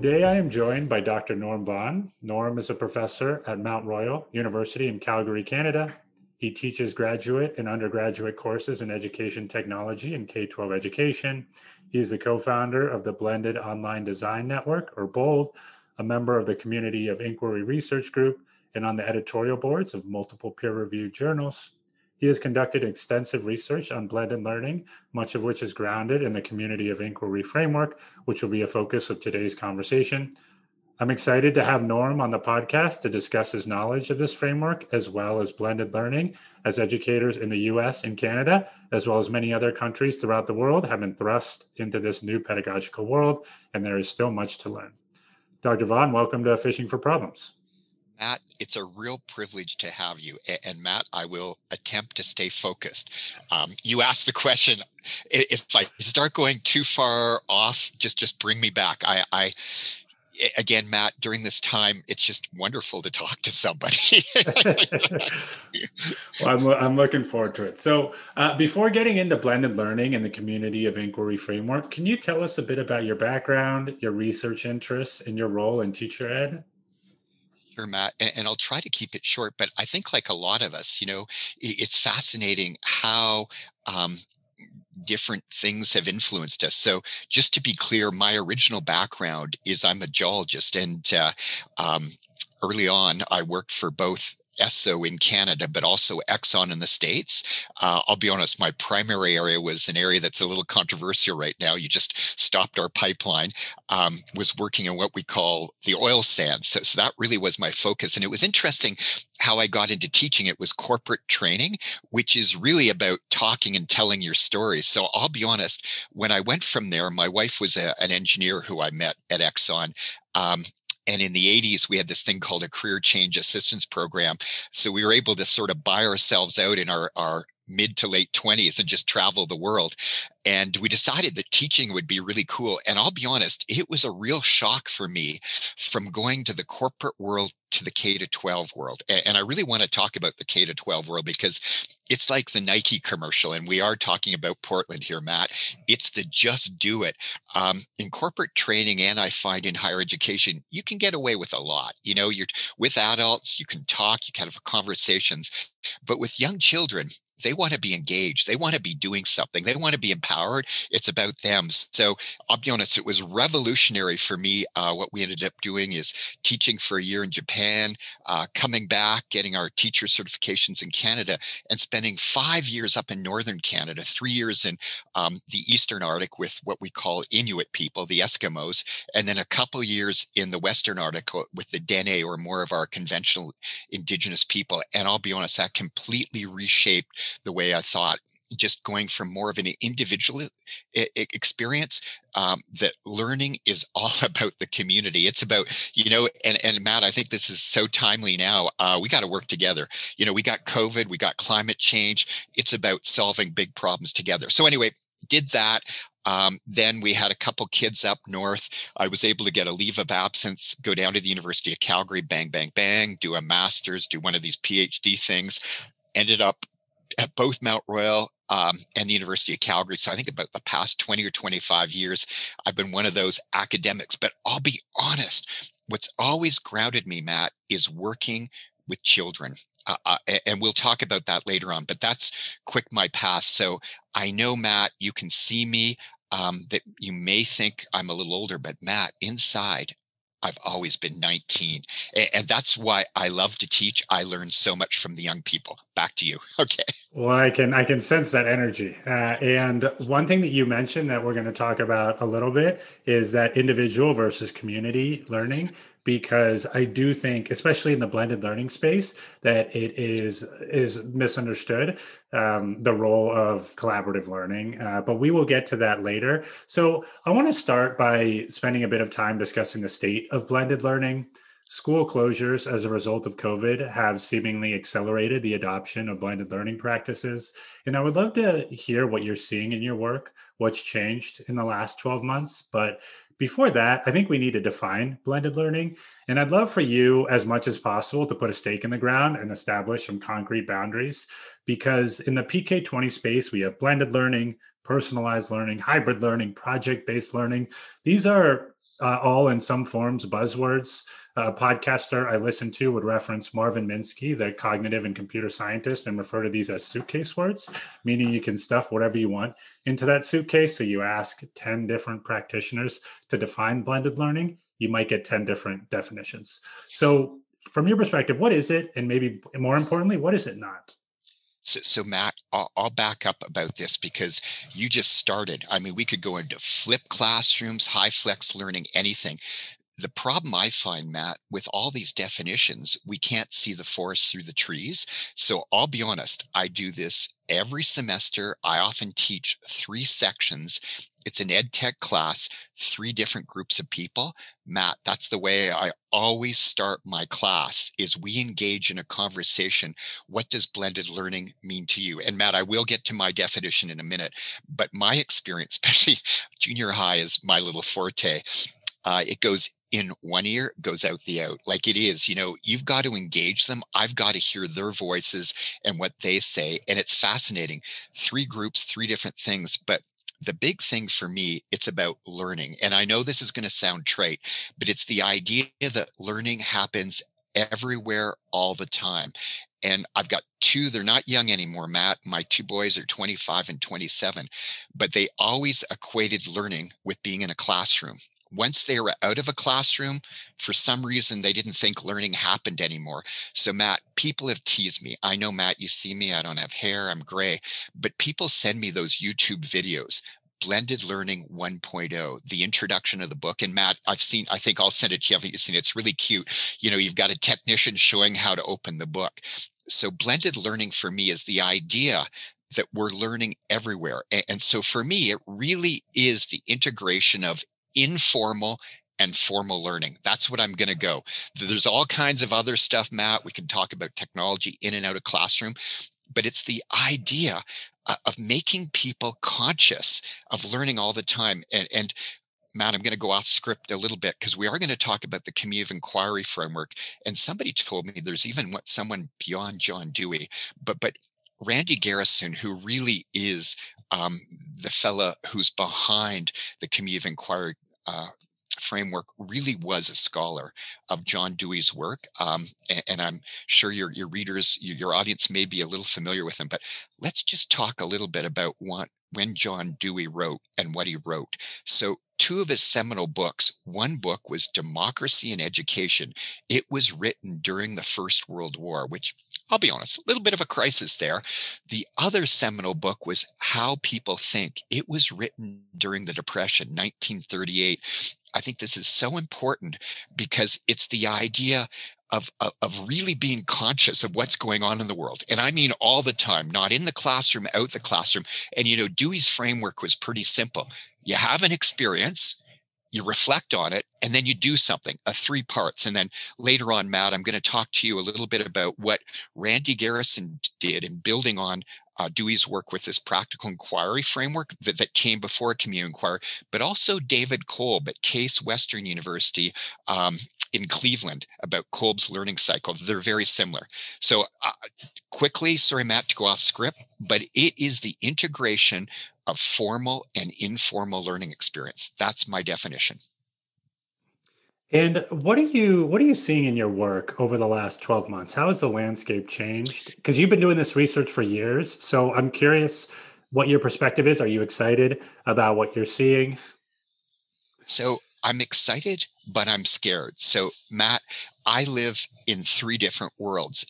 Today I am joined by Dr. Norm Vaughan. Norm is a professor at Mount Royal University in Calgary, Canada. He teaches graduate and undergraduate courses in education technology and K 12 education. He is the co founder of the Blended Online Design Network, or BOLD, a member of the Community of Inquiry Research Group, and on the editorial boards of multiple peer reviewed journals. He has conducted extensive research on blended learning, much of which is grounded in the Community of Inquiry framework, which will be a focus of today's conversation. I'm excited to have Norm on the podcast to discuss his knowledge of this framework, as well as blended learning, as educators in the US and Canada, as well as many other countries throughout the world, have been thrust into this new pedagogical world, and there is still much to learn. Dr. Vaughan, welcome to Fishing for Problems. Matt, it's a real privilege to have you. And Matt, I will attempt to stay focused. Um, you asked the question: if I start going too far off, just just bring me back. I, I again, Matt, during this time, it's just wonderful to talk to somebody. well, I'm, I'm looking forward to it. So, uh, before getting into blended learning and the community of inquiry framework, can you tell us a bit about your background, your research interests, and your role in teacher ed? Matt, and, and I'll try to keep it short. But I think, like a lot of us, you know, it's fascinating how um, different things have influenced us. So, just to be clear, my original background is I'm a geologist, and uh, um, early on, I worked for both Esso in Canada, but also Exxon in the States. Uh, I'll be honest, my primary area was an area that's a little controversial right now. You just stopped our pipeline, um, was working in what we call the oil sands. So, so that really was my focus. And it was interesting how I got into teaching. It was corporate training, which is really about talking and telling your story. So I'll be honest, when I went from there, my wife was a, an engineer who I met at Exxon. Um, and in the 80s we had this thing called a career change assistance program. So we were able to sort of buy ourselves out in our our mid to late 20s and just travel the world. And we decided that teaching would be really cool. And I'll be honest, it was a real shock for me from going to the corporate world to the K to 12 world. And I really want to talk about the K to 12 world because it's like the Nike commercial. And we are talking about Portland here, Matt. It's the just do it. Um, in corporate training, and I find in higher education, you can get away with a lot. You know, you're with adults, you can talk, you can have conversations. But with young children, they want to be engaged. They want to be doing something. They want to be empowered. It's about them. So I'll be honest, it was revolutionary for me. Uh, what we ended up doing is teaching for a year in Japan, uh, coming back, getting our teacher certifications in Canada, and spending five years up in Northern Canada, three years in um, the Eastern Arctic with what we call Inuit people, the Eskimos, and then a couple years in the Western Arctic with the Dene or more of our conventional indigenous people. And I'll be honest, that completely reshaped the way I thought just going from more of an individual experience um, that learning is all about the community it's about you know and and matt i think this is so timely now uh, we got to work together you know we got covid we got climate change it's about solving big problems together so anyway did that um, then we had a couple kids up north. I was able to get a leave of absence, go down to the University of Calgary, bang, bang, bang, do a master's, do one of these PhD things. Ended up at both Mount Royal um, and the University of Calgary. So I think about the past 20 or 25 years, I've been one of those academics. But I'll be honest, what's always grounded me, Matt, is working with children. Uh, uh, and we'll talk about that later on, but that's quick my past. So I know, Matt, you can see me. Um, that you may think I'm a little older, but Matt, inside, I've always been 19. And that's why I love to teach. I learn so much from the young people. Back to you. Okay. Well, I can I can sense that energy. Uh, and one thing that you mentioned that we're going to talk about a little bit is that individual versus community learning because I do think, especially in the blended learning space, that it is is misunderstood um, the role of collaborative learning. Uh, but we will get to that later. So I want to start by spending a bit of time discussing the state of blended learning. School closures as a result of COVID have seemingly accelerated the adoption of blended learning practices. And I would love to hear what you're seeing in your work, what's changed in the last 12 months. But before that, I think we need to define blended learning. And I'd love for you, as much as possible, to put a stake in the ground and establish some concrete boundaries because in the PK20 space, we have blended learning, personalized learning, hybrid learning, project based learning. These are uh, all in some forms buzzwords. A podcaster I listen to would reference Marvin Minsky, the cognitive and computer scientist, and refer to these as suitcase words, meaning you can stuff whatever you want into that suitcase. So you ask 10 different practitioners to define blended learning, you might get 10 different definitions. So, from your perspective, what is it? And maybe more importantly, what is it not? So, so Matt, I'll, I'll, back up about this because you just started. I mean, we could go into flip classrooms, HyFlex learning, anything. The problem I find, Matt, with all these definitions, we can't see the forest through the trees. So I'll be honest, I do this every semester. I often teach three sections it's an ed tech class, three different groups of people. Matt, that's the way I always start my class is we engage in a conversation. What does blended learning mean to you? And Matt, I will get to my definition in a minute, but my experience, especially junior high is my little forte. Uh, it goes in one ear goes out the out like it is you know you've got to engage them i've got to hear their voices and what they say and it's fascinating three groups three different things but the big thing for me it's about learning and i know this is going to sound trite but it's the idea that learning happens everywhere all the time and i've got two they're not young anymore matt my two boys are 25 and 27 but they always equated learning with being in a classroom once they were out of a classroom, for some reason they didn't think learning happened anymore. So, Matt, people have teased me. I know, Matt, you see me, I don't have hair, I'm gray, but people send me those YouTube videos. Blended Learning 1.0, the introduction of the book. And Matt, I've seen, I think I'll send it to you. Haven't seen it? It's really cute. You know, you've got a technician showing how to open the book. So, blended learning for me is the idea that we're learning everywhere. And so for me, it really is the integration of informal and formal learning. That's what I'm going to go. There's all kinds of other stuff, Matt. We can talk about technology in and out of classroom, but it's the idea uh, of making people conscious of learning all the time. And, and Matt, I'm going to go off script a little bit because we are going to talk about the community of inquiry framework. And somebody told me there's even what someone beyond John Dewey, but but Randy Garrison, who really is um, the fella who's behind the community of inquiry uh, framework really was a scholar of John Dewey's work. Um, and, and, I'm sure your, your readers, your, your, audience may be a little familiar with him, but let's just talk a little bit about what, when John Dewey wrote and what he wrote. So two of his seminal books. One book was Democracy and Education. It was written during the First World War, which I'll be honest, a little bit of a crisis there. The other seminal book was How People Think. It was written during the Depression, 1938. I think this is so important because it's the idea of, of, of really being conscious of what's going on in the world. And I mean all the time, not in the classroom, out the classroom. And you know, Dewey's framework was pretty simple you have an experience you reflect on it and then you do something a three parts and then later on matt i'm going to talk to you a little bit about what randy garrison did in building on uh, dewey's work with this practical inquiry framework that, that came before community inquiry but also david kolb at case western university um, in Cleveland about Kolb's learning cycle. They're very similar. So, uh, quickly, sorry, Matt, to go off script, but it is the integration of formal and informal learning experience. That's my definition. And what are you what are you seeing in your work over the last 12 months? How has the landscape changed? Because you've been doing this research for years. So I'm curious what your perspective is. Are you excited about what you're seeing? So I'm excited, but I'm scared. So, Matt, I live in three different worlds.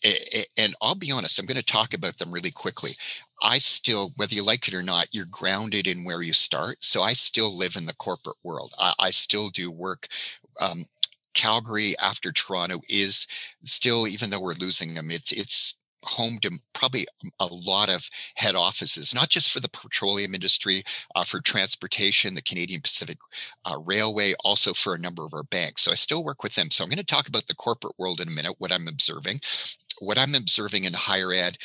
And I'll be honest, I'm going to talk about them really quickly. I still, whether you like it or not, you're grounded in where you start. So I still live in the corporate world. I, I still do work. Um, Calgary after Toronto is still, even though we're losing them, it's it's home to probably a lot of head offices, not just for the petroleum industry, uh, for transportation, the Canadian Pacific uh, Railway, also for a number of our banks. So I still work with them. So I'm going to talk about the corporate world in a minute, what I'm observing, what I'm observing in higher ed,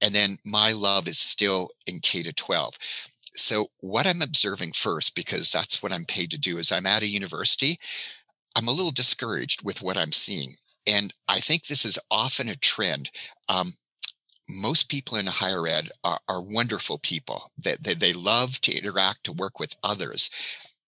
and then my love is still in K to 12. So, what I'm observing first, because that's what I'm paid to do, is I'm at a university. I'm a little discouraged with what I'm seeing. And I think this is often a trend. Um, most people in higher ed are, are wonderful people that they, they, love to interact to work with others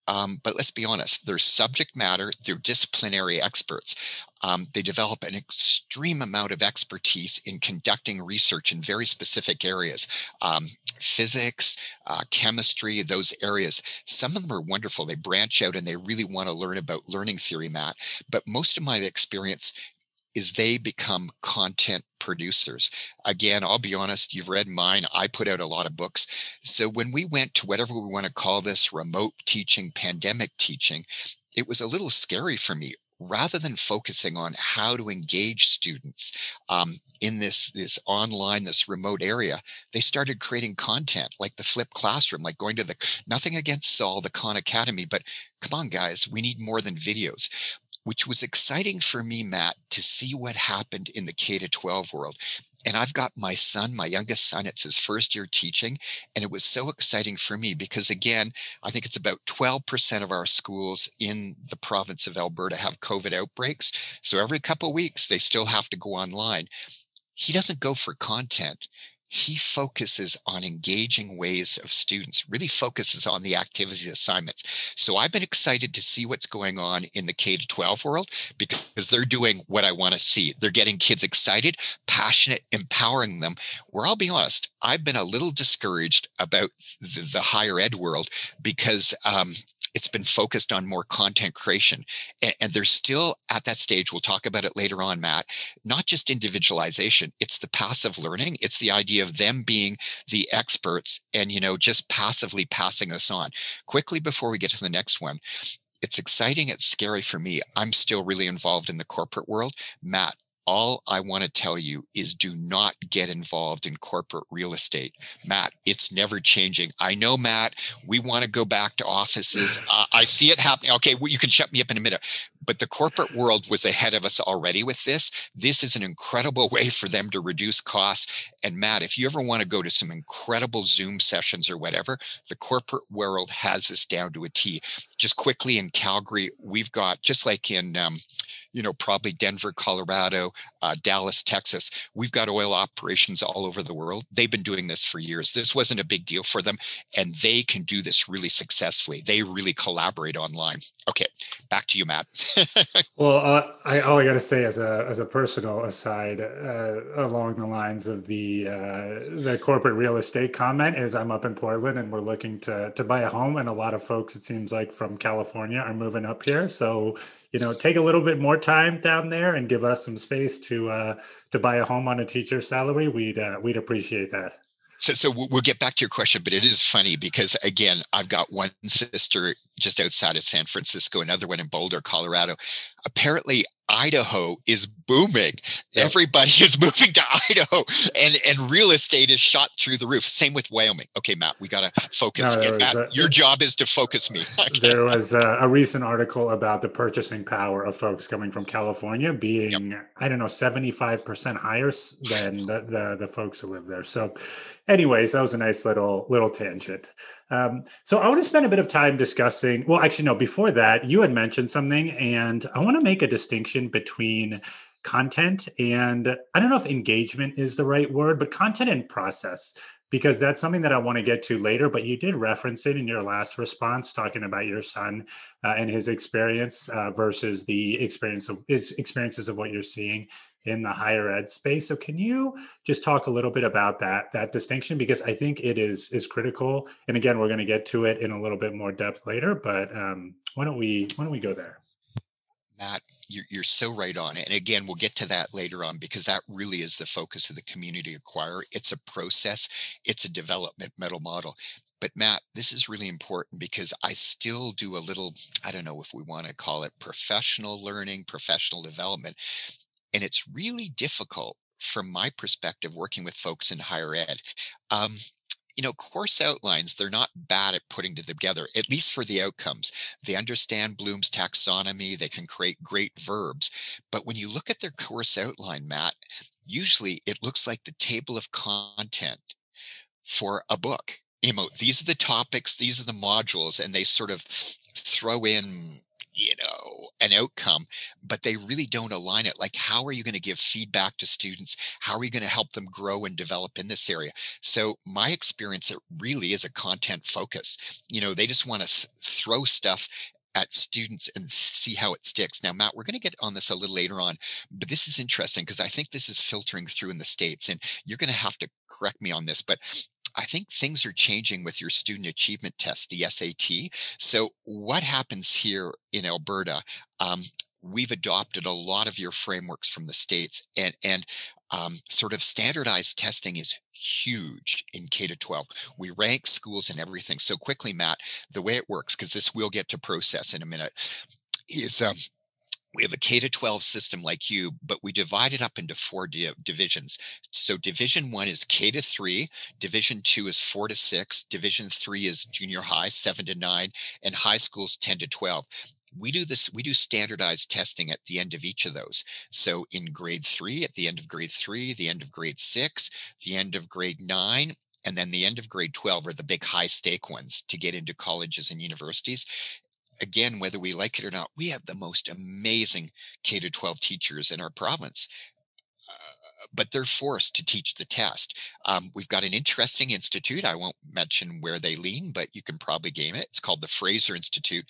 um, but let's be honest they're subject matter they're disciplinary experts. Um, they develop an extreme amount of expertise in conducting research in very specific areas um, physics uh, chemistry those areas. Some of them are wonderful they branch out and they really want to learn about learning theory matt. But most of my experience is they become content producers. Again, I'll be honest, you've read mine. I put out a lot of books. So when we went to whatever we want to call this remote teaching, pandemic teaching, it was a little scary for me rather than focusing on how to engage students um, in this this online this remote area they started creating content like the flip classroom like going to the nothing against Sal the khan academy but come on guys we need more than videos which was exciting for me, Matt, to see what happened in the K to 12 world. And I've got my son, my youngest son, it's his first year teaching. And it was so exciting for me because, again, I think it's about 12% of our schools in the province of Alberta have COVID outbreaks. So every couple weeks, they still have to go online. He doesn't go for content he focuses on engaging ways of students, really focuses on the activity assignments. So I've been excited to see what's going on in the K to 12 world because they're doing what I want to see. They're getting kids excited, passionate, empowering them. Where I'll be honest, I've been a little discouraged about the, the higher ed world because um, it's been focused on more content creation and, and, they're still at that stage we'll talk about it later on matt not just individualization it's the passive learning it's the idea of them being the experts and you know just passively passing this on. Quickly before we get to the next one it's exciting it's scary for me. I'm still really involved in the corporate world. Matt all I want to tell you is do not get involved in corporate real estate. Matt, it's never changing. I know, Matt, we want to go back to offices. Uh, I see it happening. Okay, well, you can shut me up in a minute. But the corporate world was ahead of us already with this. This is an incredible way for them to reduce costs. And Matt, if you ever want to go to some incredible Zoom sessions or whatever, the corporate world has this down to a T. Just quickly in Calgary, we've got, just like in, um, you know, probably Denver, Colorado, uh, Dallas, Texas. We've got oil operations all over the world. They've been doing this for years. This wasn't a big deal for them, and they can do this really successfully. They really collaborate online. Okay, back to you, Matt. well, uh, I all I got to say as a as a personal aside, uh, along the lines of the uh, the corporate real estate comment, is I'm up in Portland and we're looking to to buy a home, and a lot of folks it seems like from California are moving up here, so you know take a little bit more time down there and give us some space to uh, to buy a home on a teacher's salary we'd uh, we'd appreciate that so, so we'll get back to your question, but it is funny because again, I've got one sister just outside of San Francisco, another one in Boulder, Colorado. Apparently, Idaho is booming. Yep. Everybody is moving to Idaho, and and real estate is shot through the roof. Same with Wyoming. Okay, Matt, we got to focus. No, Matt, a, your job is to focus me. Okay. There was a, a, recent article about the purchasing power of folks coming from California being, yep. I don't know, seventy five percent higher than the, the the folks who live there. So, anyways, that was a nice little little tangent. Um, so I want to spend a bit of time discussing. Well, actually, no. Before that, you had mentioned something, and I want to make a distinction between content and I don't know if engagement is the right word, but content and process, because that's something that I want to get to later. But you did reference it in your last response, talking about your son uh, and his experience uh, versus the experience of his experiences of what you're seeing in the higher ed space. So can you just talk a little bit about that that distinction because I think it is is critical. And again, we're going to get to it in a little bit more depth later. But um, why don't we why don't we go there? Matt, you're, you're so right on it. And again, we'll get to that later on because that really is the focus of the community inquiry. It's a process, it's a developmental model. But Matt, this is really important because I still do a little, I don't know if we want to call it professional learning, professional development. And it's really difficult from my perspective working with folks in higher ed. Um, you know, course outlines, they're not bad at putting it together, at least for the outcomes. They understand Bloom's taxonomy, they can create great verbs. But when you look at their course outline, Matt, usually it looks like the table of content for a book. You know, these are the topics, these are the modules, and they sort of throw in you know an outcome, but they really don't align it. Like, how are you going to give feedback to students? How are you going to help them grow and develop in this area? So, my experience, it really is a content focus. You know, they just want to th- throw stuff at students and see how it sticks. Now, Matt, we're going to get on this a little later on, but this is interesting because I think this is filtering through in the States, and you're going to have to correct me on this, but I think things are changing with your student achievement test, the SAT. So, what happens here in Alberta? Um, we've adopted a lot of your frameworks from the states, and and um, sort of standardized testing is huge in K to 12. We rank schools and everything. So quickly, Matt, the way it works, because this we'll get to process in a minute, is um, we have a K to 12 system like you, but we divide it up into four di- divisions. So division one is K to three, division two is four to six, division three is junior high, seven to nine, and high schools 10 to 12 we do this we do standardized testing at the end of each of those. So in grade three at the end of grade three the end of grade six the end of grade nine and then the end of grade 12 are the big high stake ones to get into colleges and universities again, whether we like it or not, we have the most amazing K to 12 teachers in our province. Uh, but they're forced to teach the test. Um, we've got an interesting institute. I won't mention where they lean, but you can probably game it. It's called the Fraser Institute.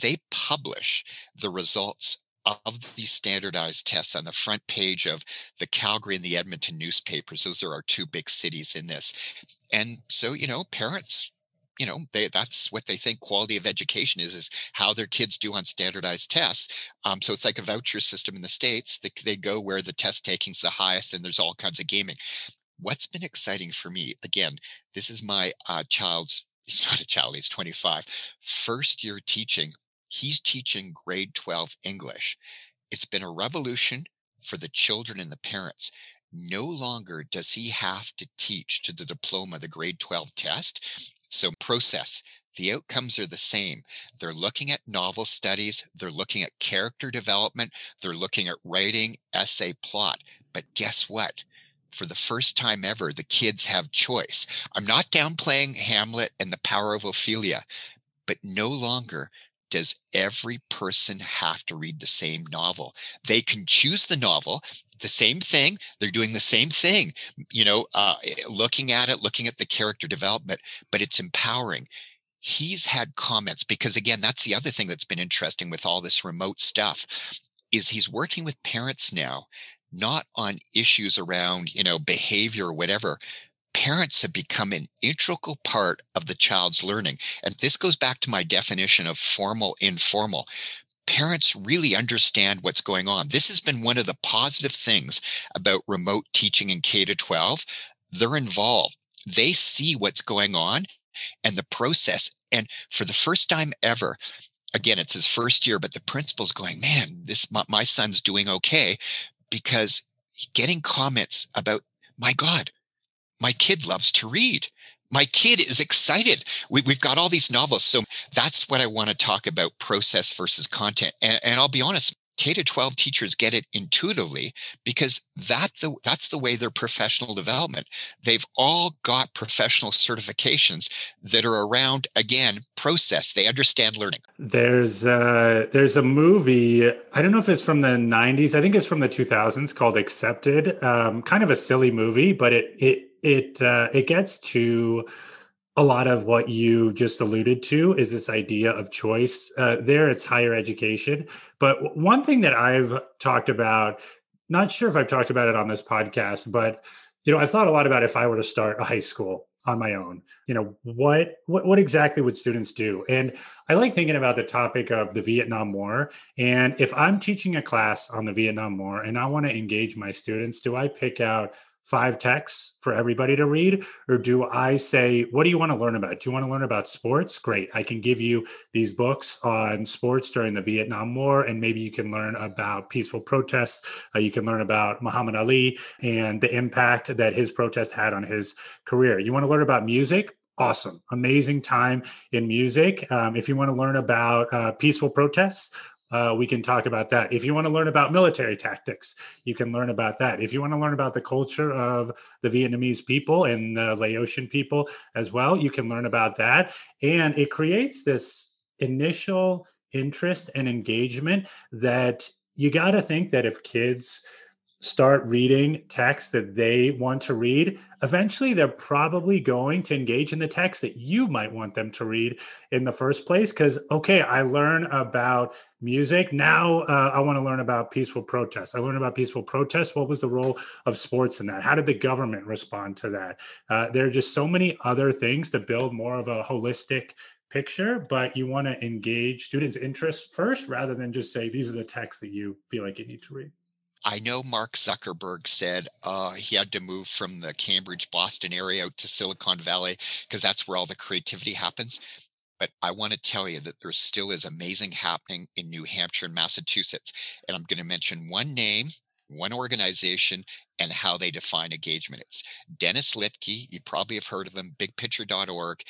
They publish the results of these standardized tests on the front page of the Calgary and the Edmonton newspapers. Those are our two big cities in this. And so, you know, parents you know they that's what they think quality of education is is how their kids do on standardized tests. Um, so it's like a voucher system in the states they, go where the test taking's the highest and there's all kinds of gaming. What's been exciting for me again this is my uh, child's he's not a child he's 25 first year teaching he's teaching grade 12 english. It's been a revolution for the children and the parents. No longer does he have to teach to the diploma the grade 12 test so, process. The outcomes are the same. They're looking at novel studies, they're looking at character development, they're looking at writing, essay, plot. But guess what? For the first time ever, the kids have choice. I'm not downplaying Hamlet and the power of Ophelia, but no longer does every person have to read the same novel? They can choose the novel, the same thing. They're doing the same thing, you know, uh, eh, looking at it, looking at the character development, but it's empowering. He's had comments because, again, that's the other thing that's been interesting with all this remote stuff is he's working with parents now not on issues around you know behavior or whatever parents have become an integral part of the child's learning. And this goes back to my definition of formal, informal. Parents really understand what's going on. This has been one of the positive things about remote teaching in K to 12. They're involved, they see what's going on and the process. And for the first time ever, again, it's his first year, but the principal's going, man, this my, my son's doing okay because getting comments about, my God, my kid loves to read my kid is excited. We, have got all these novels. So that's what I want to talk about process versus content. And, and I'll be honest, K to 12 teachers get it intuitively because that the, that's the way their professional development. They've all got professional certifications that are around again process. They understand learning. There's uh, there's a movie. I don't know if it's from the 90s. I think it's from the 2000s called Accepted. Um, kind of a silly movie, but it it it uh, it gets to a lot of what you just alluded to is this idea of choice. Uh, there, it's higher education. But one thing that I've talked about, not sure if I've talked about it on this podcast, but you know, I've thought a lot about if I were to start a high school on my own you know what, what what exactly would students do and i like thinking about the topic of the vietnam war and if i'm teaching a class on the vietnam war and i want to engage my students do i pick out five texts for everybody to read? Or do I say, what do you want to learn about? Do you want to learn about sports? Great. I can give you these books on sports during the Vietnam War, and maybe you can learn about peaceful protests. Uh, you can learn about Muhammad Ali and the impact that his protest had on his career. You want to learn about music? awesome amazing time in music um, if you want to learn about uh, peaceful protests uh, we can talk about that. If you want to learn about military tactics, you can learn about that. If you want to learn about the culture of the Vietnamese people and the Laotian people as well, you can learn about that. And it creates this initial interest and engagement that you got to think that if kids start reading text that they want to read, eventually they're probably going to engage in the text that you might want them to read in the first place. Because, okay, I learn about music. Now uh, I want to learn about peaceful protests. I learned about peaceful protests. What was the role of sports in that? How did the government respond to that? Uh, there are just so many other things to build more of a holistic picture, but you want to engage students' interests first rather than just say, these are the texts that you feel like you need to read. I know Mark Zuckerberg said uh, he had to move from the Cambridge, Boston area out to Silicon Valley because that's where all the creativity happens. But I want to tell you that there still is amazing happening in New Hampshire and Massachusetts. And I'm going to mention one name, one organization, and how they define engagement. It's Dennis Littky. You probably have heard of him, bigpicture.org.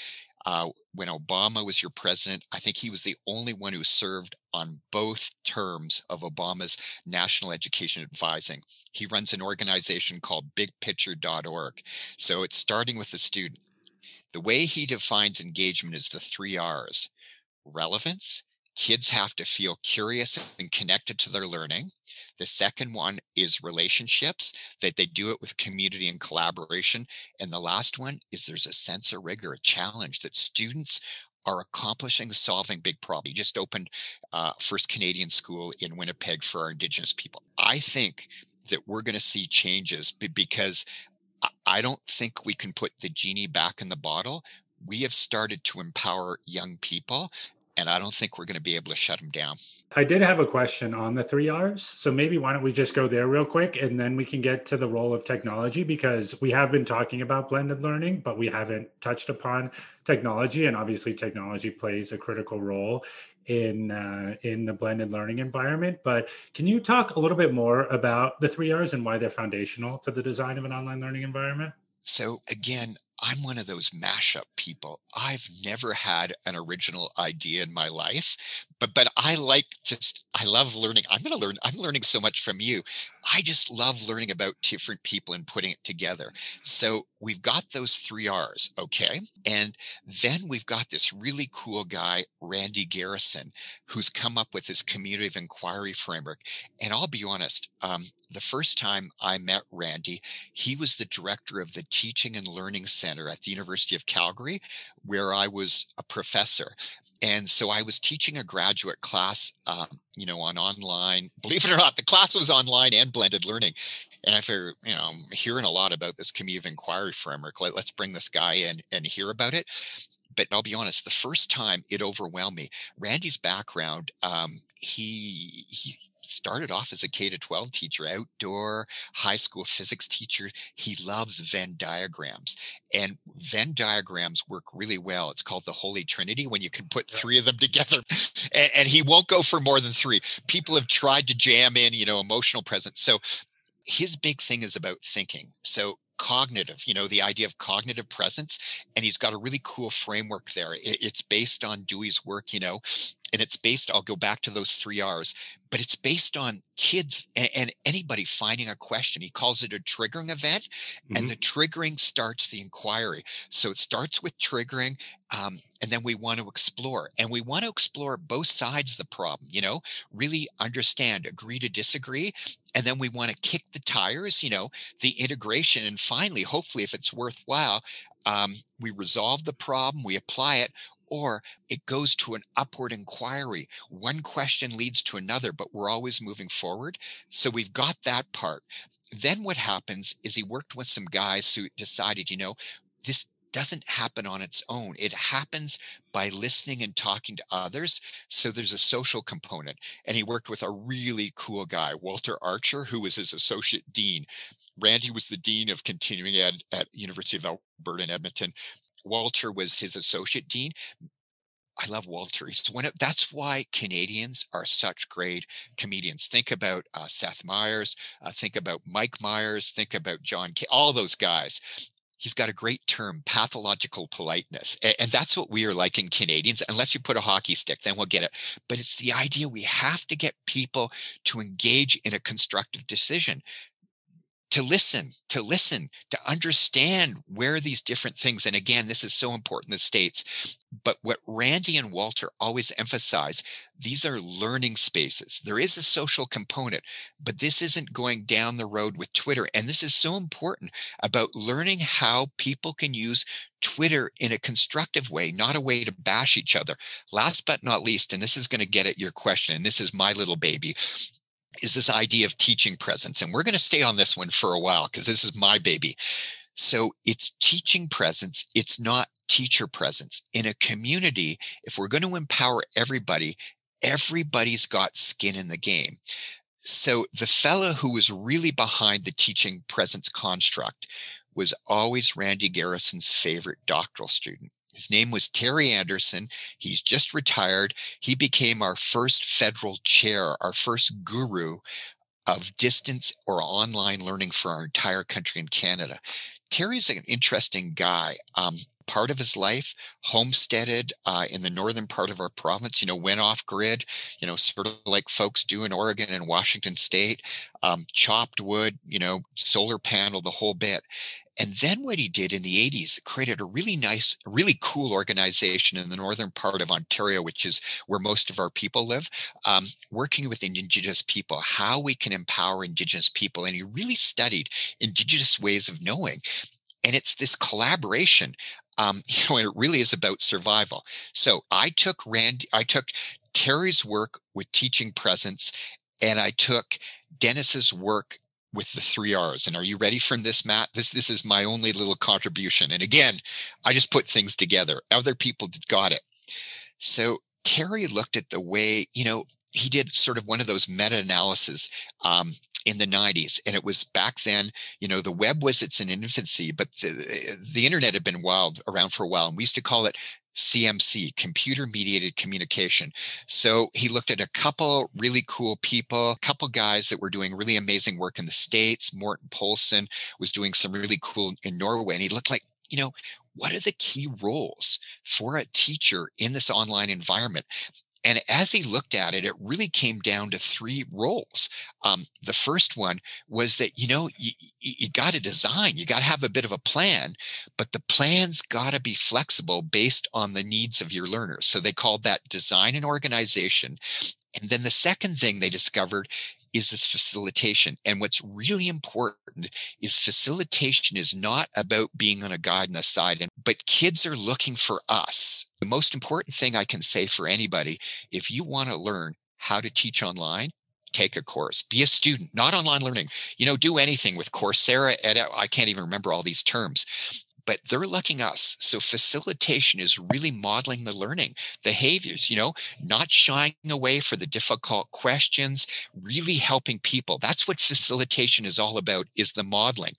Uh, when Obama was your president, I think he was the only one who served on both terms of Obama's national education advising. He runs an organization called bigpicture.org. So it's starting with the student. The way he defines engagement is the three R's relevance, kids have to feel curious and connected to their learning. The second one is relationships, that they do it with community and collaboration. And the last one is there's a sense of rigor, a challenge that students are accomplishing solving big problems. We just opened uh, first Canadian school in Winnipeg for our Indigenous people. I think that we're going to see changes because I don't think we can put the genie back in the bottle. We have started to empower young people and I don't think we're going to be able to shut them down. I did have a question on the three R's. So maybe why don't we just go there real quick and then we can get to the role of technology because we have been talking about blended learning, but we haven't touched upon technology. And obviously, technology plays a critical role in uh, in the blended learning environment. But can you talk a little bit more about the three R's and why they're foundational to the design of an online learning environment? So again, I'm one of those mashup people. I've never had an original idea in my life, but but I like just I love learning. I'm going to learn I'm learning so much from you. I just love learning about different people and putting it together. So we've got those 3 Rs, okay? And then we've got this really cool guy Randy Garrison who's come up with this community of inquiry framework. And I'll be honest, um, the first time I met Randy, he was the director of the Teaching and Learning Center at the University of Calgary, where I was a professor. And so I was teaching a graduate class, um, you know, on online. Believe it or not, the class was online and blended learning. And I figured, you know, I'm hearing a lot about this community of inquiry framework. Let, us bring this guy in and hear about it. But I'll be honest, the first time it overwhelmed me. Randy's background, um, he he started off as a K to 12 teacher, outdoor high school physics teacher. He loves Venn diagrams, and Venn diagrams work really well. It's called the Holy Trinity when you can put three of them together, and, and he won't go for more than three. People have tried to jam in, you know, emotional presence. So his big thing is about thinking. So cognitive, you know, the idea of cognitive presence. And he's got a really cool framework there. It's based on Dewey's work, you know, and it's based, I'll go back to those three R's, but it's based on kids and, anybody finding a question. He calls it a triggering event, mm-hmm. and the triggering starts the inquiry. So it starts with triggering, um, and then we want to explore, and we want to explore both sides of the problem. You know, really understand, agree to disagree, and then we want to kick the tires. You know, the integration, and finally, hopefully, if it's worthwhile, um, we resolve the problem, we apply it, or it goes to an upward inquiry. One question leads to another, but we're always moving forward. So we've got that part. Then what happens is he worked with some guys who decided, you know, this doesn't happen on its own. It happens by listening and talking to others. So there's a social component. And he worked with a really cool guy, Walter Archer, who was his associate dean. Randy was the dean of continuing ed at University of Alberta in Edmonton. Walter was his associate dean. I love Walter. He's one of, that's why Canadians are such great comedians. Think about uh, Seth Meyers, uh, think about Mike Myers, think about John, K- all those guys. He's got a great term, pathological politeness. And, and that's what we are like in Canadians, unless you put a hockey stick, then we'll get it. But it's the idea we have to get people to engage in a constructive decision to listen, to listen, to understand where these different things, and again, this is so important in the States, but what Randy and Walter always emphasize, these are learning spaces. There is a social component, but this isn't going down the road with Twitter. And this is so important about learning how people can use Twitter in a constructive way, not a way to bash each other. Last but not least, and this is going to get at your question, and this is my little baby, is this idea of teaching presence. And we're going to stay on this one for a while because this is my baby. So it's teaching presence. It's not teacher presence. In a community, if we're going to empower everybody, everybody's got skin in the game. So the fellow who was really behind the teaching presence construct was always Randy Garrison's favorite doctoral student. His name was Terry Anderson. He's just retired. He became our first federal chair, our first guru of distance or online learning for our entire country in Canada. Terry's an interesting guy. Um, part of his life homesteaded uh, in the northern part of our province, you know, went off grid, you know, sort of like folks do in Oregon and Washington state, um, chopped wood, you know, solar panel, the whole bit. And then what he did in the 80s created a really nice, really cool organization in the northern part of Ontario, which is where most of our people live, um, working with Indigenous people, how we can empower Indigenous people. And he really studied Indigenous ways of knowing. And it's this collaboration um, you know, it really is about survival. So I took Randy, I took Terry's work with teaching presence, and I took Dennis's work with the three R's. And are you ready for this, Matt? This this is my only little contribution. And again, I just put things together. Other people got it. So Terry looked at the way, you know, he did sort of one of those meta-analysis um, in the 90s and it was back then you know the web was its in infancy but the, eh, the internet had been wild around for a while and we used to call it CMC, computer mediated communication. So he looked at a couple really cool people, a couple guys that were doing really amazing work in the States. Morten Paulsen was doing some really cool in Norway. And he looked like, you know, what are the key roles for a teacher in this online environment? And as he looked at it, it really came down to three roles. Um, the first one was that, you know, you, you got to design, you got to have a bit of a plan, but the plan's got to be flexible based on the needs of your learners. So they called that design and organization. And then the second thing they discovered is this facilitation. And what's really important is facilitation is not about being on a guide on the side, but kids are looking for us. The most important thing I can say for anybody, if you want to learn how to teach online, take a course be a student not online learning you know do anything with coursera ed- uh, i can't even remember all these terms but they're looking us. So facilitation is really modeling the learning behaviors, you know, not shying away for the difficult questions, really helping people. That's what facilitation is all about is the modeling.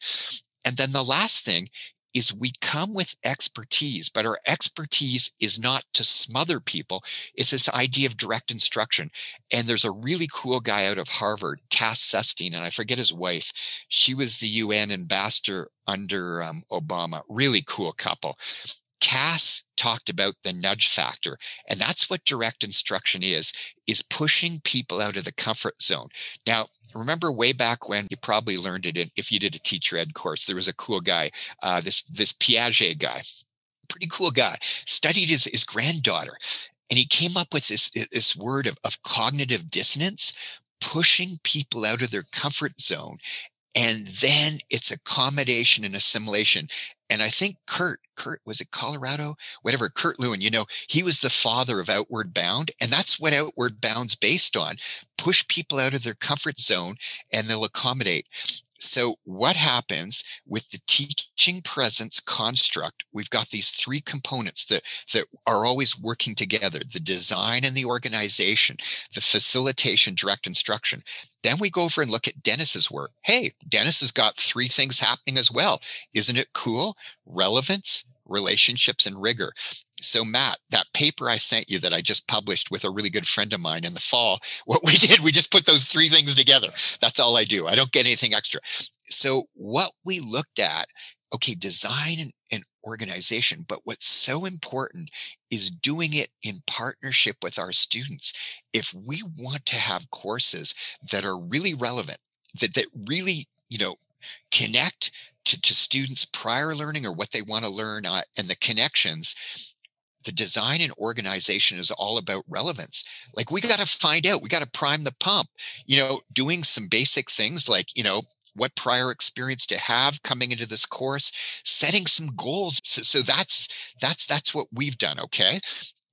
And then the last thing is we come with expertise, but our expertise is not to smother people. It's this idea of direct instruction. And there's a really cool guy out of Harvard, Cass Sunstein, and I forget his wife. She was the UN ambassador under um, Obama. Really cool couple. Cass talked about the nudge factor, and that's what direct instruction is, is pushing people out of the comfort zone. Now, remember way back when you probably learned it in, if you did a teacher ed course, there was a cool guy, uh, this, this Piaget guy, pretty cool guy, studied his, his granddaughter, and he came up with this, this word of, of cognitive dissonance, pushing people out of their comfort zone and then it's accommodation and assimilation and i think kurt kurt was it colorado? Whatever kurt lewin you know he was the father of outward bound and that's what outward bound's based on push people out of their comfort zone and they'll accommodate so what happens with the teaching presence construct? We've got these three components that that are always working together the design and the organization the facilitation direct instruction. Then we go over and look at dennis's work. Hey dennis has got three things happening as well. Isn't it cool? Relevance relationships and rigor. So matt that paper i sent you that i just published with a really good friend of mine in the fall what we did we just put those three things together. That's all i do. I don't get anything extra. So what we looked at okay design and, and organization but what's so important is doing it in partnership with our students. If we want to have courses that are really relevant that that really you know connect to, to students prior learning or what they want to learn uh, and the connections the design and organization is all about relevance. Like we got to find out we got to prime the pump. You know doing some basic things like you know what prior experience to have coming into this course setting some goals so, so that's that's that's what we've done okay?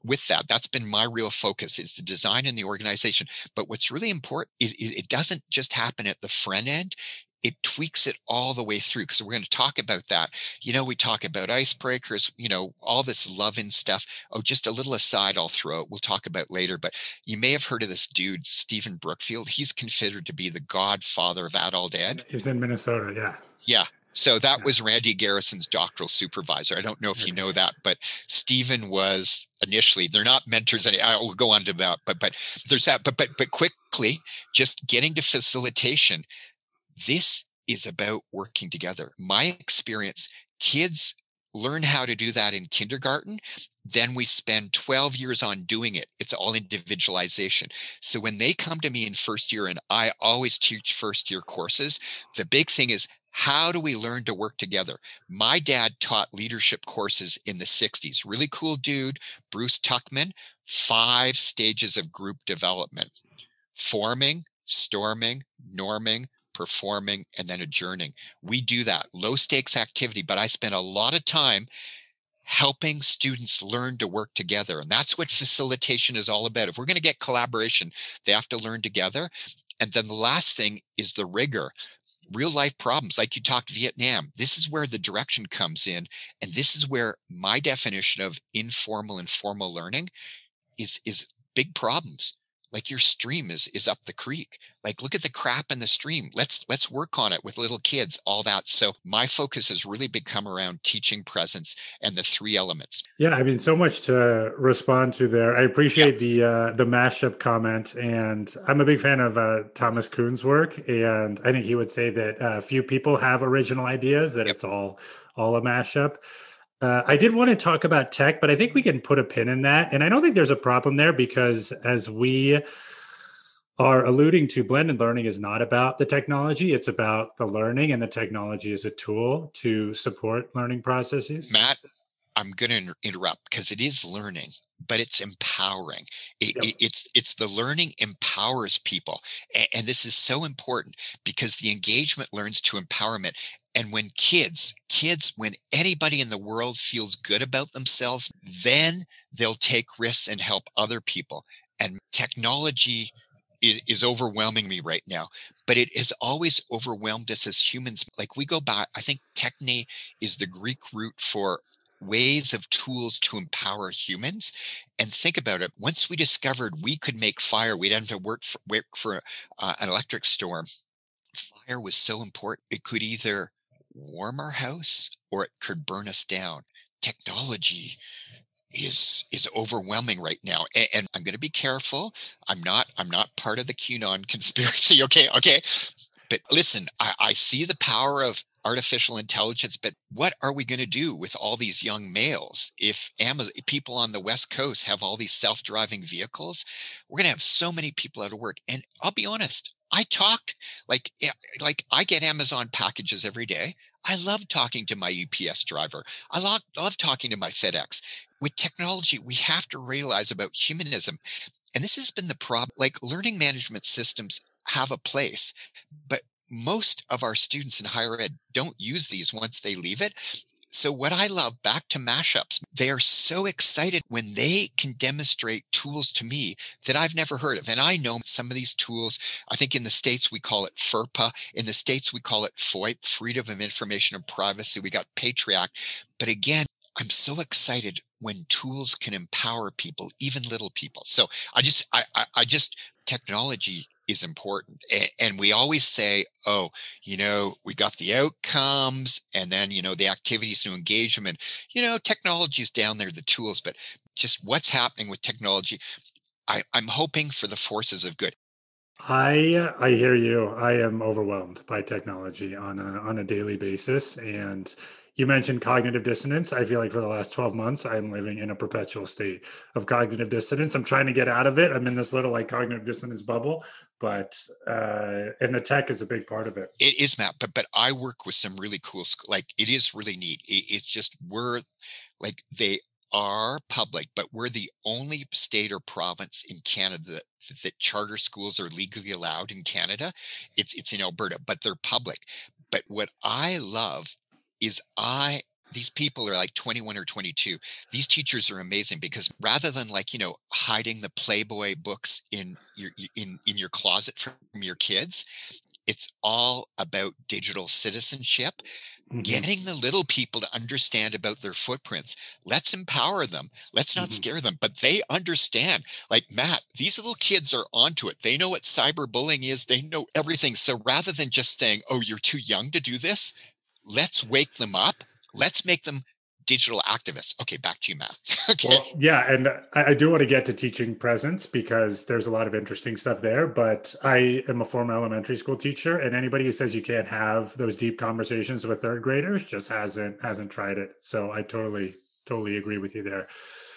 With that that's been my real focus is the design and the organization. But what's really important is it doesn't just happen at the front end it tweaks it all the way through because we're going to talk about that. You know, we talk about icebreakers, you know, all this love and stuff. Oh, just a little aside I'll throw it. We'll talk about later, but you may have heard of this dude, Stephen Brookfield. He's considered to be the godfather of adult ed. He's in Minnesota, yeah. Yeah. So that was Randy Garrison's doctoral supervisor. I don't know if you know that, but Stephen was initially. They're not mentors. And I will go on to that, but but there's that. But but but quickly, just getting to facilitation this is about working together. My experience, kids learn how to do that in kindergarten. Then we spend 12 years on doing it. It's all individualization. So when they come to me in first year, and I always teach first year courses, the big thing is how do we learn to work together? My dad taught leadership courses in the 60s. Really cool dude, Bruce Tuckman, five stages of group development forming, storming, norming, performing, and then adjourning. We do that low stakes activity, but I spend a lot of time helping students learn to work together. And that's what facilitation is all about. If we're going to get collaboration, they have to learn together. And then the last thing is the rigor. Real life problems, like you talked Vietnam, this is where the direction comes in. And this is where my definition of informal and formal learning is, is big problems like your stream is is up the creek. Like look at the crap in the stream. Let's let's work on it with little kids all that. So my focus has really become around teaching presence and the three elements. Yeah i mean so much to respond to there. I appreciate yeah. the uh the mashup comment and i'm a big fan of uh thomas kuhn's work and i think he would say that uh, few people have original ideas that yep. it's all all a mashup uh, I did want to talk about tech, but I think we can put a pin in that. And I don't think there's a problem there because as we are alluding to, blended learning is not about the technology, it's about the learning, and the technology is a tool to support learning processes. Matt, I'm going to interrupt because it is learning, but it's empowering. It, yep. it, it's it's the learning empowers people, and, and this is so important because the engagement learns to empowerment. And when kids, kids, when anybody in the world feels good about themselves, then they'll take risks and help other people. And technology is, is overwhelming me right now, but it has always overwhelmed us as humans. Like we go back, I think techne is the Greek root for ways of tools to empower humans and think about it once we discovered we could make fire we didn't have to work for, work for uh, an electric storm fire was so important it could either warm our house or it could burn us down. Technology is is overwhelming right now and, and i'm going to be careful. I'm not i'm not part of the qanon conspiracy okay okay? But listen I, I see the power of artificial intelligence but what are we going to do with all these young males if amazon people on the west coast have all these self-driving vehicles? We're going to have so many people out of work and i'll be honest i talk like eh, like i get amazon packages every day. I love talking to my ups driver. I love talking to my fedex. With technology we have to realize about humanism and this has been the problem like learning management systems have a place but most of our students in higher ed don't use these once they leave it. So, what I love back to mashups, they are so excited when they can demonstrate tools to me that I've never heard of. And I know some of these tools, I think in the States we call it FERPA, in the States we call it FOIP, Freedom of Information and Privacy. We got Patriot. But again, I'm so excited when tools can empower people, even little people. So I just, I, I, I just, technology is important. And we always say, oh, you know, we got the outcomes and then, you know, the activities to engage them. And, you know, technology is down there, the tools, but just what's happening with technology. I, I'm hoping for the forces of good. I uh, I hear you. I am overwhelmed by technology on a on a daily basis, and you mentioned cognitive dissonance. I feel like for the last 12 months, I'm living in a perpetual state of cognitive dissonance. I'm trying to get out of it. I'm in this little like cognitive dissonance bubble, but uh, and the tech is a big part of it. It is, Matt. But but I work with some really cool, like it is really neat. It, it's just we're like they are public, but we're the only state or province in Canada that, that charter schools are legally allowed in Canada. It's it's in Alberta, but they're public. But what I love is I these people are like 21 or 22 these teachers are amazing because rather than like you know hiding the playboy books in your in in your closet from your kids it's all about digital citizenship mm-hmm. getting the little people to understand about their footprints. Let's empower them. Let's not mm-hmm. scare them but they understand. Like matt these little kids are onto it. They know what cyberbullying is. They know everything. So rather than just saying oh you're too young to do this let's wake them up. Let's make them digital activists. Okay, back to you, Matt. okay. Well, yeah, and I, I, do want to get to teaching presence because there's a lot of interesting stuff there. But I am a former elementary school teacher, and anybody who says you can't have those deep conversations with third graders just hasn't hasn't tried it. So I totally totally agree with you there.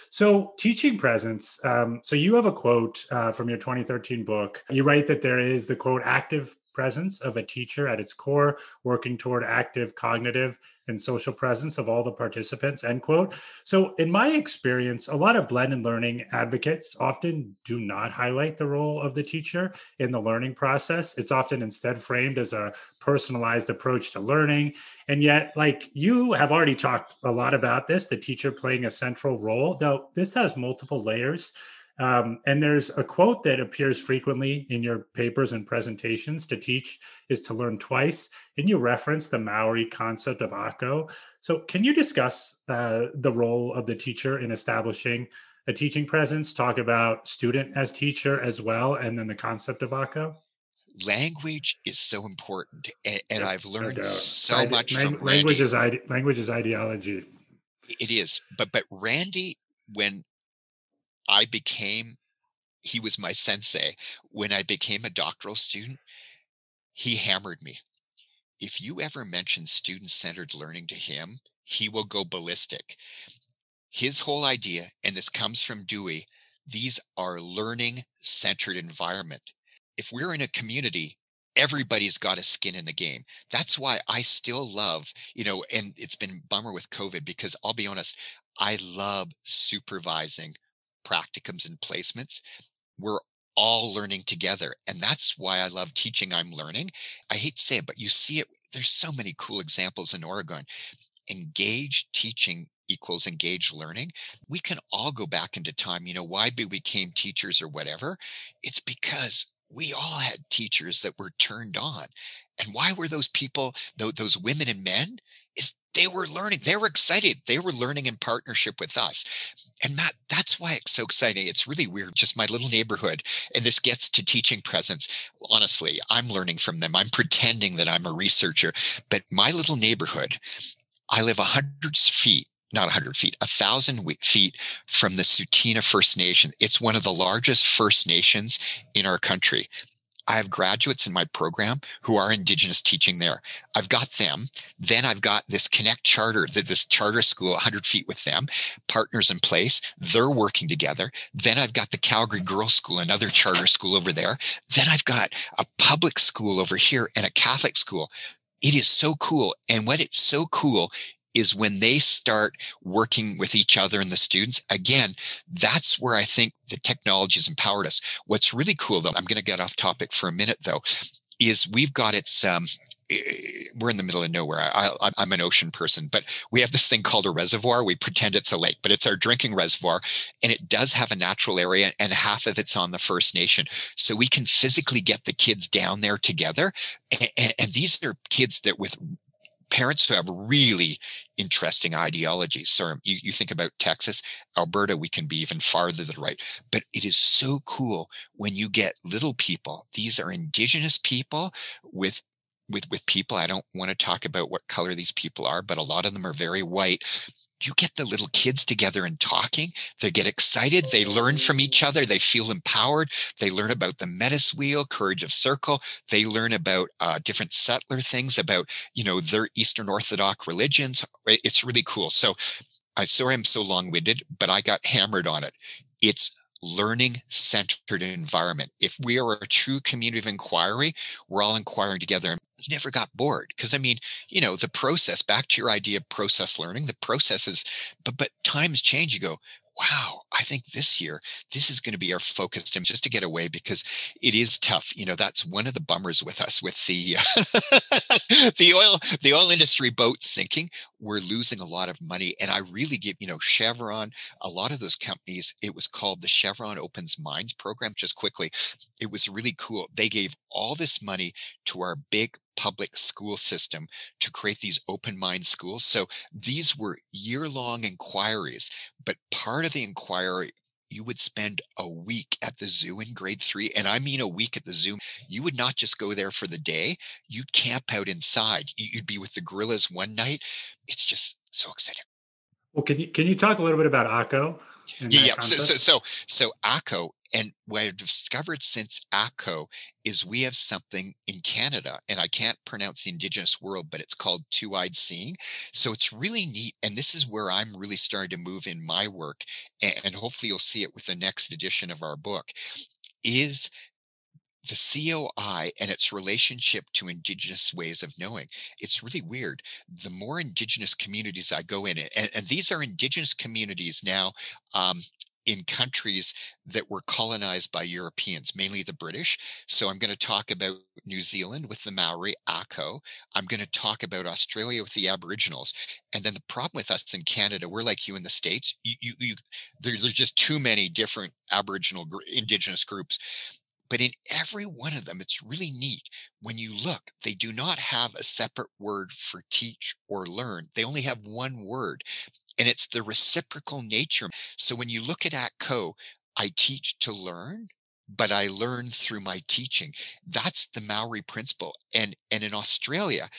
So, teaching presence. Um, so, you have a quote uh, from your 2013 book. You write that there is the quote active presence of a teacher at its core, working toward active cognitive and social presence of all the participants, end quote. So, in my experience, a lot of blended learning advocates often do not highlight the role of the teacher in the learning process. It's often instead framed as a personalized approach to learning. And yet, like you have already talked a lot about this, the teacher playing a central role, though this has multiple layers. Um, and there's a quote that appears frequently in your papers and presentations to teach is to learn twice. And you reference the Maori concept of ako. So, can you discuss uh, the role of the teacher in establishing a teaching presence? Talk about student as teacher as well, and then the concept of ako? Language is so important, and, and I've learned so much from language Randy. is ide- language is ideology. It is, but but Randy, when I became, he was my sensei. When I became a doctoral student, he hammered me. If you ever mention student centered learning to him, he will go ballistic. His whole idea, and this comes from Dewey, these are learning centered environment. If we're in a community, everybody's got a skin in the game. That's why I still love, you know, and it's been bummer with COVID because I'll be honest, I love supervising practicums and placements, we're all learning together. And that's why I love teaching I'm learning. I hate to say it, but you see it. There's so many cool examples in Oregon. Engaged teaching equals engaged learning. We can all go back into time. You know, why we became teachers or whatever? It's because we all had teachers that were turned on. And why were those people, those women and men? They were learning they were excited they were learning in partnership with us and matt that's why it's so exciting it's really weird just my little neighborhood and this gets to teaching presence honestly i'm learning from them i'm pretending that i'm a researcher but my little neighborhood i live a 100 feet not 100 feet, 1,000 feet from the Tsuut'ina First Nation. It's one of the largest First Nations in our country. I have graduates in my program who are Indigenous teaching there. I've got them. Then I've got this Connect Charter, this charter school, 100 feet with them, partners in place. They're working together. Then I've got the Calgary Girls School, another charter school over there. Then I've got a public school over here and a Catholic school. It is so cool. And what it's so cool is when they start working with each other and the students. Again, that's where I think the technology has empowered us. What's really cool, though, I'm going to get off topic for a minute, though, is we've got its. Um, we're in the middle of nowhere. I, am an ocean person, but we have this thing called a reservoir. We pretend it's a lake, but it's our drinking reservoir, and it does have a natural area, and half of it's on the First Nation. So we can physically get the kids down there together, and, and, and these are kids that with parents who have really interesting ideologies. So you, you think about Texas, Alberta, we can be even farther to the right. But it is so cool when you get little people. These are indigenous people with with with people i don't want to talk about what color these people are but a lot of them are very white. You get the little kids together and talking they get excited they learn from each other they feel empowered they learn about the metis wheel courage of circle they learn about uh, different settler things about you know their eastern orthodox religions it's really cool. So i sorry i'm so long-winded but i got hammered on it. It's learning centered environment. If we are a true community of inquiry, we're all inquiring together you never got bored. Because I mean, you know, the process, back to your idea of process learning, the process is, but but times change. You go, wow, I think this year, this is going to be our focus and just to get away because it is tough. You know, that's one of the bummers with us with the uh, the oil, the oil industry boat sinking. We're losing a lot of money. And I really give, you know, Chevron, a lot of those companies, it was called the Chevron Opens Minds program. Just quickly, it was really cool. They gave all this money to our big public school system to create these open mind schools. So these were year long inquiries, but part of the inquiry you would spend a week at the zoo in grade three. And I mean a week at the zoo. You would not just go there for the day, you'd camp out inside. You'd be with the gorillas one night. It's just so exciting. Well, can you can you talk a little bit about ako? Yeah, yeah. So, so so so ako and what I've discovered since ako is we have something in Canada, and I can't pronounce the indigenous world, but it's called two eyed seeing. So it's really neat. And this is where I'm really starting to move in my work. And hopefully you'll see it with the next edition of our book is the COI and its relationship to indigenous ways of knowing. It's really weird. The more indigenous communities I go in, and, and these are indigenous communities now um, in countries that were colonized by Europeans, mainly the British. So I'm going to talk about New Zealand with the Maori, ako. I'm going to talk about Australia with the Aboriginals. And then the problem with us in Canada, we're like you in the States. You, you, you there, there's just too many different Aboriginal indigenous groups. But in every one of them, it's really neat. When you look, they do not have a separate word for teach or learn. They only have one word and it's the reciprocal nature. So when you look at ako, I teach to learn, but I learn through my teaching. That's the Maori principle. And and in Australia,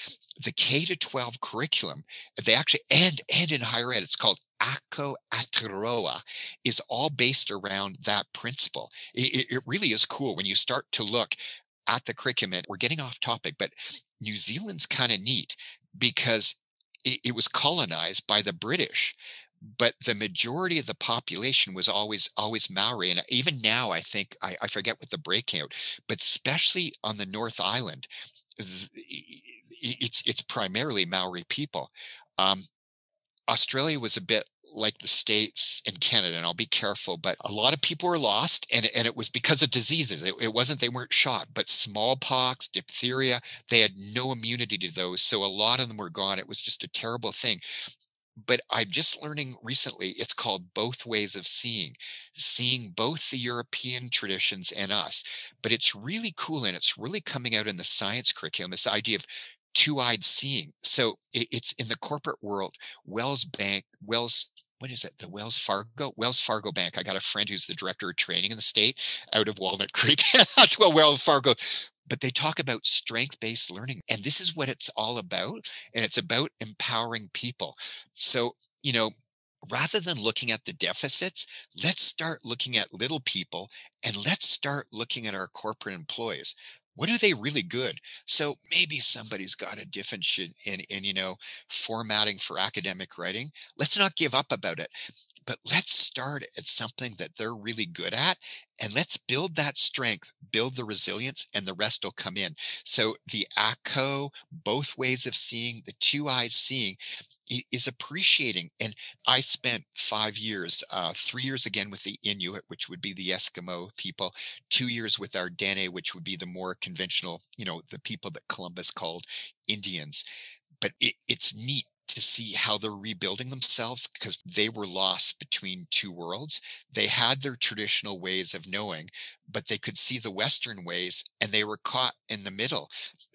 the K to 12 curriculum, they actually and and in higher ed, it's called Ako Aotearoa is all based around that principle. It, it really is cool when you start to look at the curriculum. We're getting off topic, but New Zealand's kind of neat because it, it was colonized by the British but the majority of the population was always always Maori, and even now I think I, I, forget what the breakout, but especially on the North Island, it's it's primarily Maori people. Um, Australia was a bit like the states and Canada, and I'll be careful, but a lot of people were lost, and, and it was because of diseases. It, it wasn't they weren't shot, but smallpox, diphtheria, they had no immunity to those. So a lot of them were gone. It was just a terrible thing. But I'm just learning recently, it's called both ways of seeing, seeing both the European traditions and us. But it's really cool and it's really coming out in the science curriculum, this idea of two-eyed seeing. So it, it's in the corporate world. Wells Bank, Wells what is it? The Wells Fargo, Wells Fargo Bank. I got a friend who's the director of training in the state out of Walnut Creek. Well, Wells Fargo. But they talk about strength based learning. And this is what it's all about. And it's about empowering people. So, you know, rather than looking at the deficits, let's start looking at little people and let's start looking at our corporate employees what are they really good? So maybe somebody's got a deficit in, in you know formatting for academic writing let's not give up about it. But let's start at something that they're really good at and let's build that strength build the resilience and the rest will come in so the ako both ways of seeing the two eyes seeing is appreciating. And I spent five years, uh, three years again with the Inuit, which would be the Eskimo people, two years with our Dene, which would be the more conventional, you know, the people that Columbus called Indians. But it, it's neat to see how they're rebuilding themselves because they were lost between two worlds. They had their traditional ways of knowing, but they could see the Western ways and they were caught in the middle.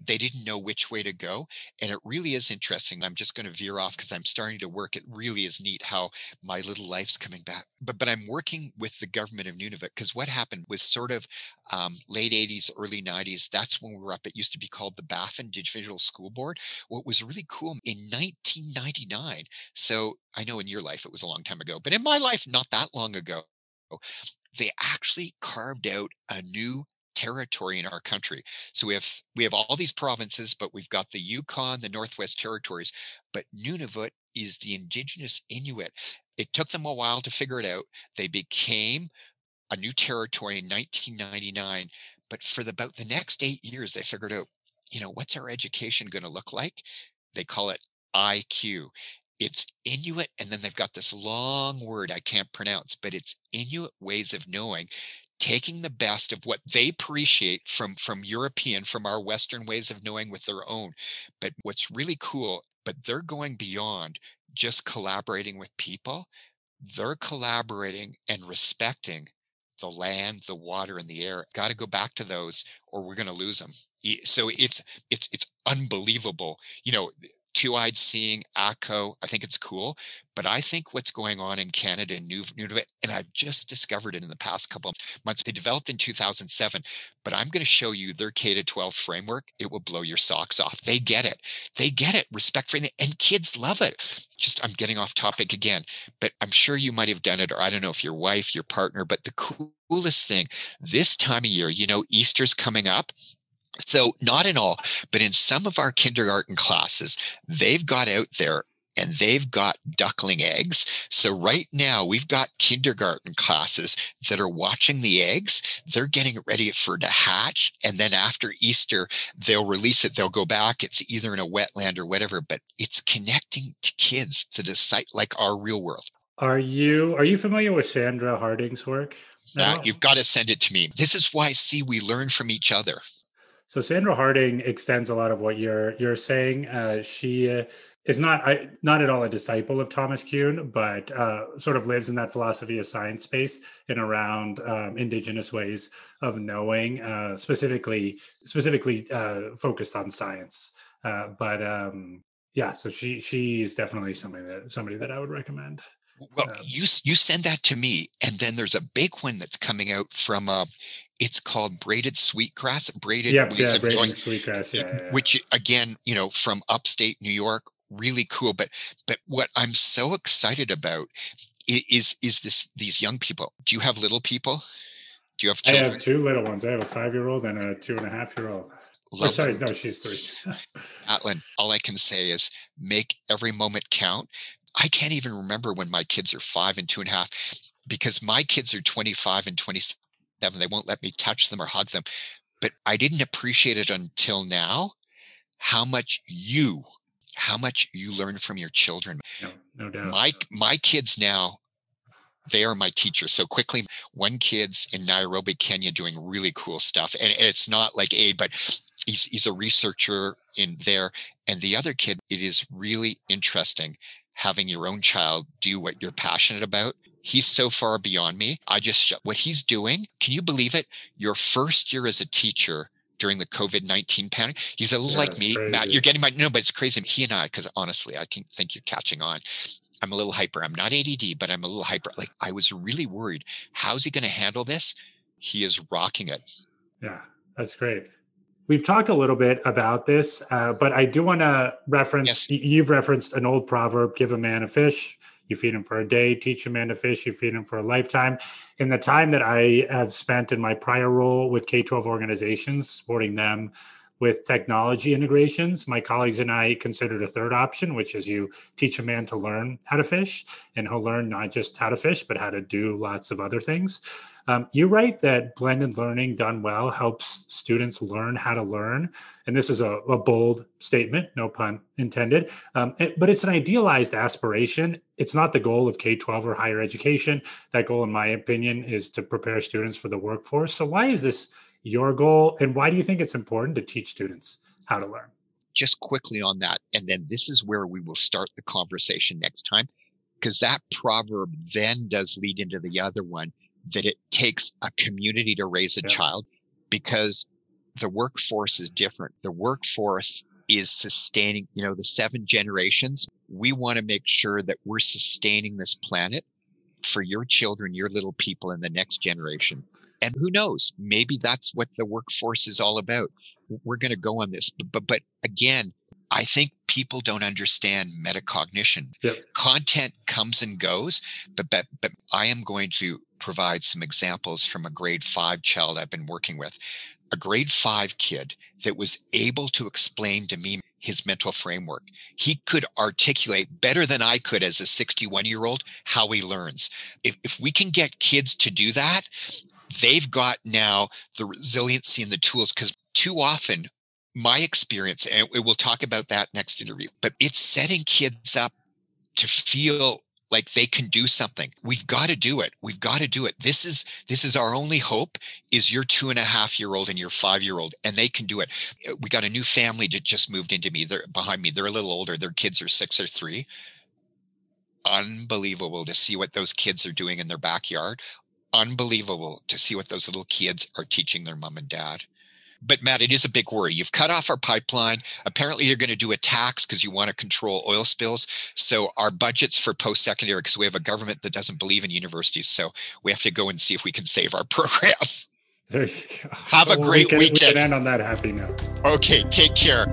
They didn't know which way to go. And it really is interesting. I'm just going to veer off because I'm starting to work. It really is neat how my little life's coming back. But but I'm working with the government of Nunavut because what happened was sort of um, late 80s, early 90s. That's when we were up. It used to be called the Baffin Individual School Board. What was really cool in 1999. So I know in your life it was a long time ago, but in my life, not that long ago, they actually carved out a new territory in our country. So we have we have all these provinces, but we've got the Yukon, the Northwest Territories, but Nunavut is the indigenous Inuit. It took them a while to figure it out. They became a new territory in 1999, but for the, about the next eight years, they figured out, you know, what's our education going to look like? They call it IQ. It's Inuit, and then they've got this long word I can't pronounce, but it's Inuit ways of knowing taking the best of what they appreciate from from european from our western ways of knowing with their own but what's really cool but they're going beyond just collaborating with people they're collaborating and respecting the land, the water, and the air. Got to go back to those, or we're going to lose them. So it's it's it's unbelievable. You know, two-eyed seeing ako, I think it's cool. But I think what's going on in Canada and Nunavut, and I've just discovered it in the past couple of months. They developed in 2007, but I'm going to show you their K to 12 framework. It will blow your socks off. They get it. They get it. Respect for and kids love it. Just I'm getting off topic again, but I'm sure you might have done it, or I don't know if your wife, your partner. But the coolest thing this time of year, you know, Easter's coming up. So, not in all, but in some of our kindergarten classes, they've got out there and they've got duckling eggs. So, right now, we've got kindergarten classes that are watching the eggs. They're getting ready for to hatch. And then after Easter, they'll release it. They'll go back. It's either in a wetland or whatever, but it's connecting to kids to the site like our real world. Are you are you familiar with Sandra Harding's work? Uh, you've got to send it to me. This is why, see, we learn from each other. So Sandra Harding extends a lot of what you're you're saying. Uh, she uh, is not I, not at all a disciple of Thomas Kuhn, but uh, sort of lives in that philosophy of science space and around um, indigenous ways of knowing, uh, specifically specifically uh, focused on science. Uh, but um, yeah, so she she is definitely somebody that somebody that I would recommend. Well, um, you you send that to me, and then there's a big one that's coming out from uh, it's called braided sweetgrass. Braided, yeah, yeah, braided sweetgrass, yeah, yeah, Which again, you know, from upstate New York, really cool. But but what I'm so excited about is is this these young people. Do you have little people? Do you have children? I have two little ones. I have a five year old and a two and a half year old. Oh, sorry, no, she's three. Atlin, all I can say is make every moment count. I can't even remember when my kids are five and two and a half because my kids are 25 and 27. They won't let me touch them or hug them. But I didn't appreciate it until now how much you, how much you learn from your children. No, no doubt. My my kids now, they are my teachers. So quickly, one kid's in Nairobi, Kenya, doing really cool stuff. And it's not like aid, but he's he's a researcher in there. And the other kid, it is really interesting having your own child do what you're passionate about. He's so far beyond me. I just, what he's doing, can you believe it? Your first year as a teacher during the COVID 19 panic, he's a little yeah, like me. Crazy. Matt, you're getting my, no, but it's crazy. He and I, because honestly, I can think you're catching on. I'm a little hyper. I'm not ADD, but I'm a little hyper. Like I was really worried. How's he going to handle this? He is rocking it. Yeah, that's great. We've talked a little bit about this, uh, but I do want to reference. Yes. You've referenced an old proverb: "Give a man a fish, you feed him for a day. Teach a man to fish, you feed him for a lifetime." In the time that I have spent in my prior role with K twelve organizations, supporting them with technology integrations, my colleagues and I considered a third option, which is you teach a man to learn how to fish, and he'll learn not just how to fish, but how to do lots of other things. Um, you write that blended learning done well helps students learn how to learn. And this is a, a bold statement, no pun intended. Um, it, but it's an idealized aspiration. It's not the goal of K 12 or higher education. That goal, in my opinion, is to prepare students for the workforce. So, why is this your goal? And why do you think it's important to teach students how to learn? Just quickly on that. And then this is where we will start the conversation next time because that proverb then does lead into the other one that it takes a community to raise a yeah. child because the workforce is different. The workforce is sustaining, you know, the seven generations. We want to make sure that we're sustaining this planet for your children, your little people, and the next generation. And who knows? Maybe that's what the workforce is all about. We're going to go on this, but, but but again, I think people don't understand metacognition. Yep. Content comes and goes, but, but but I am going to provide some examples from a grade five child I've been working with. A grade five kid that was able to explain to me his mental framework. He could articulate better than I could as a 61 year old how he learns. If, if we can get kids to do that, they've got now the resiliency and the tools because too often my experience, and we'll talk about that next interview, but it's setting kids up to feel like they can do something. We've got to do it. We've got to do it. This is this is our only hope is your two and a half year old and your five year old and they can do it. Uh, we got a new family that just moved into me. They're behind me. They're a little older. Their kids are six or three. Unbelievable to see what those kids are doing in their backyard. Unbelievable to see what those little kids are teaching their mom and dad but Matt, it is a big worry. You've cut off our pipeline. Apparently, you're going to do a tax because you want to control oil spills. So our budgets for post-secondary, because we have a government that doesn't believe in universities, so we have to go and see if we can save our program. There you go. Have a great we can, weekend. We can end on that happy note. Okay, take care.